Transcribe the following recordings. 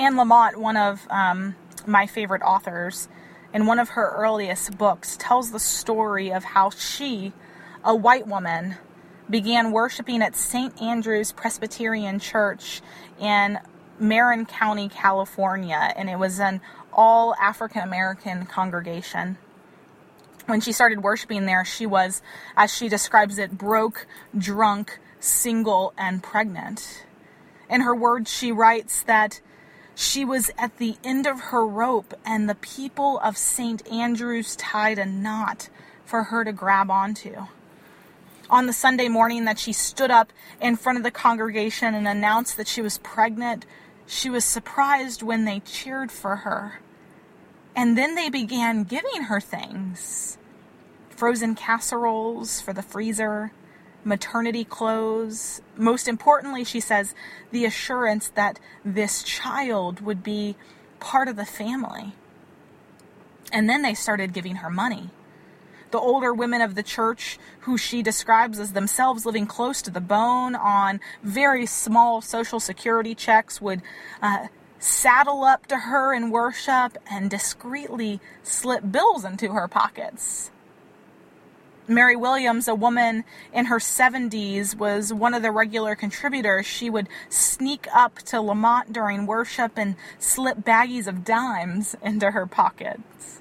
Anne Lamott, one of um, my favorite authors, in one of her earliest books, tells the story of how she, a white woman, began worshiping at St. Andrew's Presbyterian Church in Marin County, California, and it was an all African American congregation. When she started worshiping there, she was, as she describes it, broke, drunk, single, and pregnant. In her words, she writes that she was at the end of her rope, and the people of St. Andrew's tied a knot for her to grab onto. On the Sunday morning that she stood up in front of the congregation and announced that she was pregnant, she was surprised when they cheered for her. And then they began giving her things frozen casseroles for the freezer, maternity clothes. Most importantly, she says, the assurance that this child would be part of the family. And then they started giving her money. The older women of the church, who she describes as themselves living close to the bone on very small social security checks, would uh, saddle up to her in worship and discreetly slip bills into her pockets. Mary Williams, a woman in her 70s, was one of the regular contributors. She would sneak up to Lamott during worship and slip baggies of dimes into her pockets.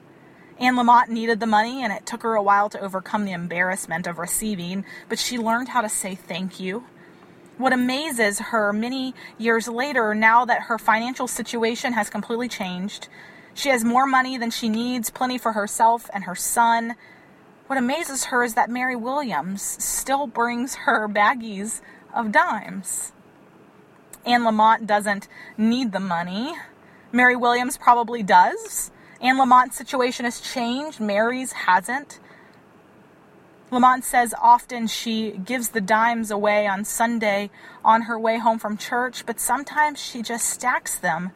Anne Lamott needed the money, and it took her a while to overcome the embarrassment of receiving, but she learned how to say thank you. What amazes her many years later, now that her financial situation has completely changed, she has more money than she needs, plenty for herself and her son, what amazes her is that Mary Williams still brings her baggies of dimes. Anne Lamott doesn't need the money. Mary Williams probably does. Anne Lamott's situation has changed, Mary's hasn't. Lamott says often she gives the dimes away on Sunday on her way home from church, but sometimes she just stacks them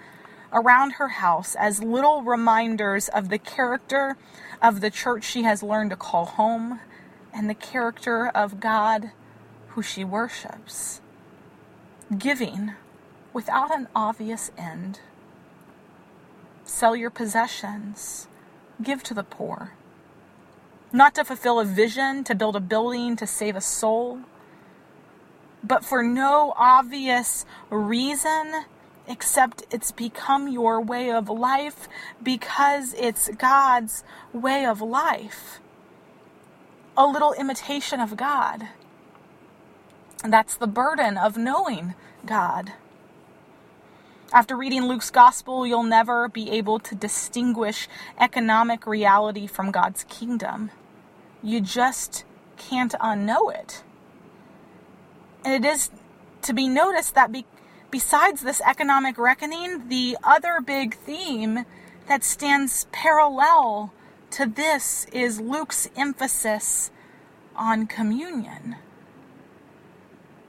around her house as little reminders of the character of the church she has learned to call home and the character of God who she worships. Giving without an obvious end. Sell your possessions. Give to the poor. Not to fulfill a vision, to build a building, to save a soul, but for no obvious reason except it's become your way of life because it's God's way of life. A little imitation of God. That's the burden of knowing God. After reading Luke's gospel, you'll never be able to distinguish economic reality from God's kingdom. You just can't unknow it. And it is to be noticed that be- besides this economic reckoning, the other big theme that stands parallel to this is Luke's emphasis on communion.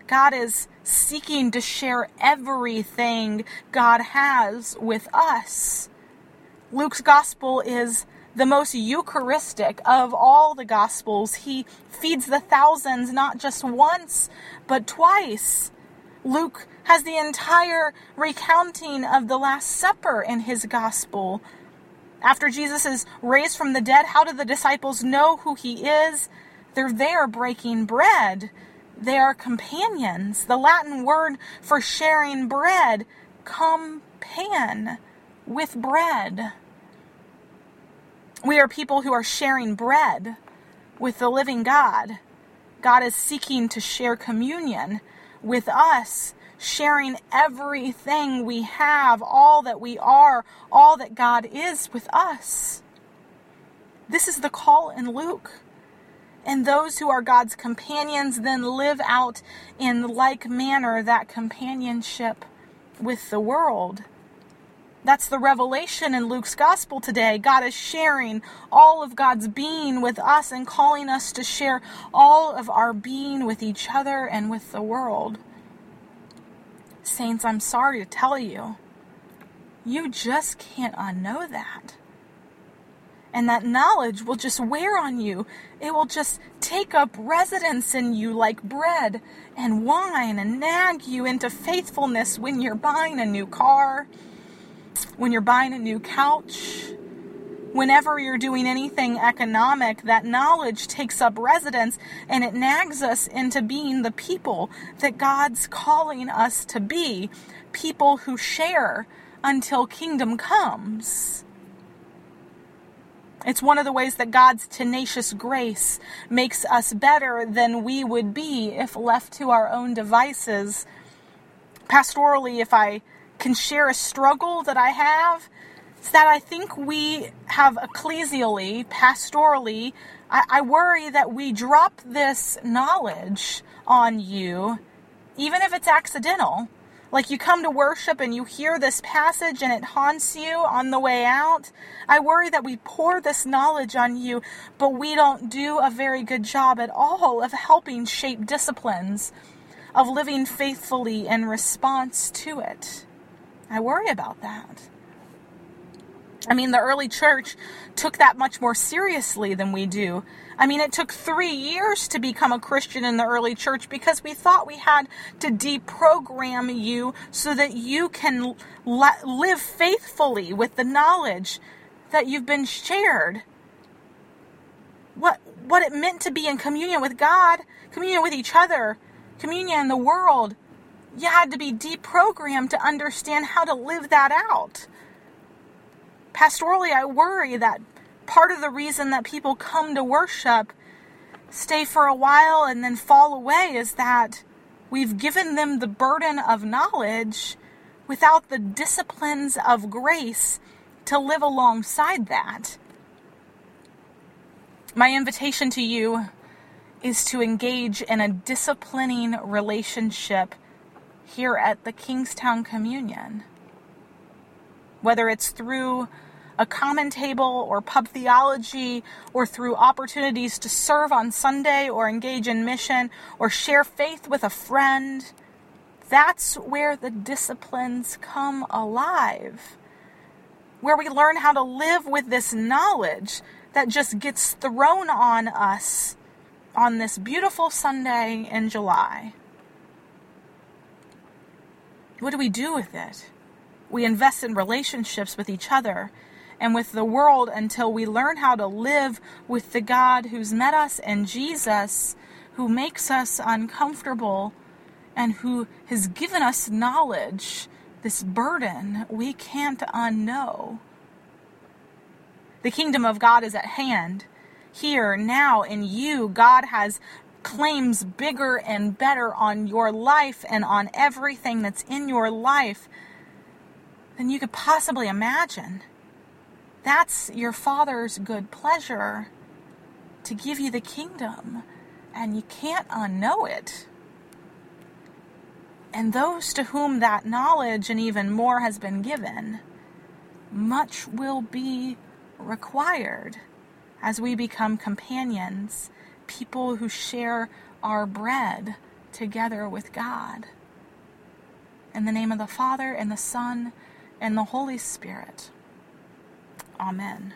God is seeking to share everything God has with us. Luke's gospel is the most Eucharistic of all the gospels. He feeds the thousands not just once, but twice. Luke has the entire recounting of the Last Supper in his gospel. After Jesus is raised from the dead, how do the disciples know who he is? They're there breaking bread. They are companions. The Latin word for sharing bread, pan, with bread. We are people who are sharing bread with the living God. God is seeking to share communion with us sharing everything we have, all that we are, all that God is with us. This is the call in Luke. And those who are God's companions then live out in like manner that companionship with the world. That's the revelation in Luke's gospel today. God is sharing all of God's being with us and calling us to share all of our being with each other and with the world. Saints, I'm sorry to tell you, you just can't unknow that. And that knowledge will just wear on you. It will just take up residence in you like bread and wine and nag you into faithfulness when you're buying a new car, when you're buying a new couch, whenever you're doing anything economic, that knowledge takes up residence and it nags us into being the people that God's calling us to be people who share until kingdom comes. It's one of the ways that God's tenacious grace makes us better than we would be if left to our own devices. Pastorally, if I can share a struggle that I have, is that I think we have ecclesially, pastorally, I, I worry that we drop this knowledge on you, even if it's accidental. Like you come to worship and you hear this passage and it haunts you on the way out. I worry that we pour this knowledge on you, but we don't do a very good job at all of helping shape disciplines, of living faithfully in response to it. I worry about that. I mean, the early church took that much more seriously than we do. I mean, it took three years to become a Christian in the early church because we thought we had to deprogram you so that you can live faithfully with the knowledge that you've been shared. What, what it meant to be in communion with God, communion with each other, communion in the world. You had to be deprogrammed to understand how to live that out pastorally, I worry that part of the reason that people come to worship, stay for a while, and then fall away is that we've given them the burden of knowledge without the disciplines of grace to live alongside that. My invitation to you is to engage in a disciplining relationship here at the Kingstown Communion. Whether it's through a common table or pub theology or through opportunities to serve on Sunday or engage in mission or share faith with a friend. That's where the disciplines come alive. Where we learn how to live with this knowledge that just gets thrown on us on this beautiful Sunday in July. What do we do with it? We invest in relationships with each other and with the world until we learn how to live with the God who's met us and Jesus, who makes us uncomfortable and who has given us knowledge, this burden we can't unknow. The kingdom of God is at hand. Here, now, in you, God has claims bigger and better on your life and on everything that's in your life than you could possibly imagine. That's your Father's good pleasure to give you the kingdom, and you can't unknow it. And those to whom that knowledge and even more has been given, much will be required as we become companions, people who share our bread together with God. In the name of the Father, and the Son, and the Holy Spirit. Amen.